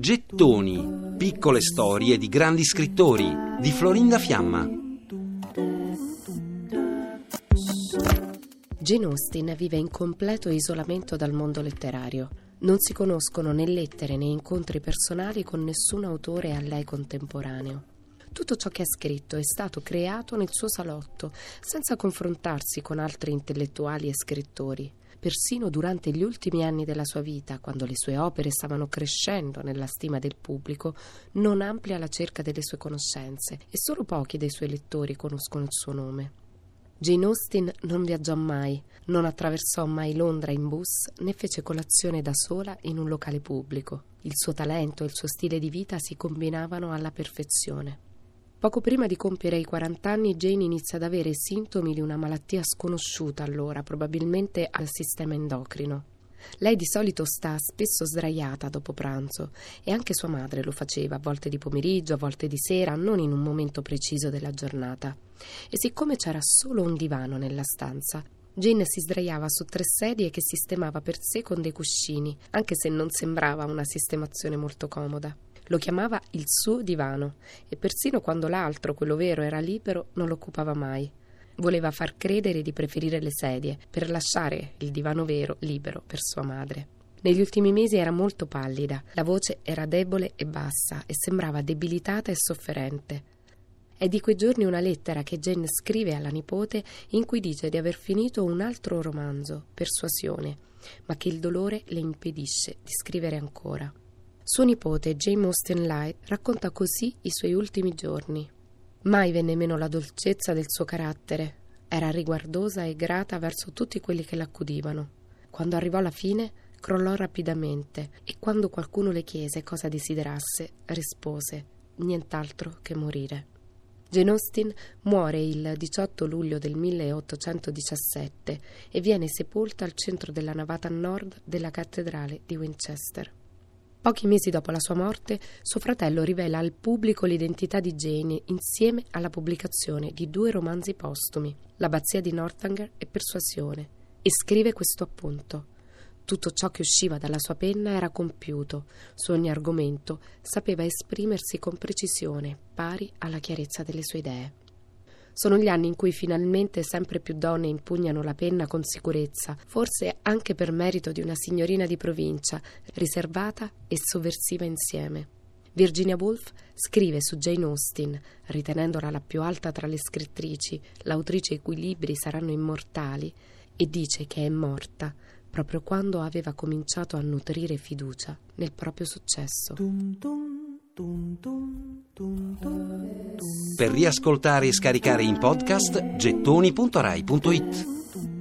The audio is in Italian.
Gettoni, piccole storie di grandi scrittori di Florinda Fiamma. Jane Austen vive in completo isolamento dal mondo letterario. Non si conoscono né lettere né incontri personali con nessun autore a lei contemporaneo. Tutto ciò che ha scritto è stato creato nel suo salotto, senza confrontarsi con altri intellettuali e scrittori persino durante gli ultimi anni della sua vita, quando le sue opere stavano crescendo nella stima del pubblico, non amplia la cerca delle sue conoscenze e solo pochi dei suoi lettori conoscono il suo nome. Jane Austen non viaggiò mai, non attraversò mai Londra in bus né fece colazione da sola in un locale pubblico. Il suo talento e il suo stile di vita si combinavano alla perfezione. Poco prima di compiere i 40 anni, Jane inizia ad avere sintomi di una malattia sconosciuta allora, probabilmente al sistema endocrino. Lei di solito sta spesso sdraiata dopo pranzo e anche sua madre lo faceva, a volte di pomeriggio, a volte di sera, non in un momento preciso della giornata. E siccome c'era solo un divano nella stanza, Jane si sdraiava su tre sedie che sistemava per sé con dei cuscini, anche se non sembrava una sistemazione molto comoda. Lo chiamava il suo divano e persino quando l'altro, quello vero, era libero, non lo occupava mai. Voleva far credere di preferire le sedie per lasciare il divano vero libero per sua madre. Negli ultimi mesi era molto pallida, la voce era debole e bassa e sembrava debilitata e sofferente. È di quei giorni una lettera che Jane scrive alla nipote in cui dice di aver finito un altro romanzo, Persuasione, ma che il dolore le impedisce di scrivere ancora. Suo nipote, James Austen Light, racconta così i suoi ultimi giorni. Mai venne meno la dolcezza del suo carattere. Era riguardosa e grata verso tutti quelli che l'accudivano. Quando arrivò alla fine, crollò rapidamente e quando qualcuno le chiese cosa desiderasse, rispose nient'altro che morire. Jane Austen muore il 18 luglio del 1817 e viene sepolta al centro della navata nord della cattedrale di Winchester. Pochi mesi dopo la sua morte, suo fratello rivela al pubblico l'identità di Jane insieme alla pubblicazione di due romanzi postumi, L'abbazia di Northanger e Persuasione, e scrive questo appunto. Tutto ciò che usciva dalla sua penna era compiuto, su ogni argomento sapeva esprimersi con precisione, pari alla chiarezza delle sue idee. Sono gli anni in cui finalmente sempre più donne impugnano la penna con sicurezza, forse anche per merito di una signorina di provincia, riservata e sovversiva insieme. Virginia Woolf scrive su Jane Austen, ritenendola la più alta tra le scrittrici, l'autrice i cui libri saranno immortali, e dice che è morta proprio quando aveva cominciato a nutrire fiducia nel proprio successo. Dum dum. Per riascoltare e scaricare in podcast gettoni.rai.it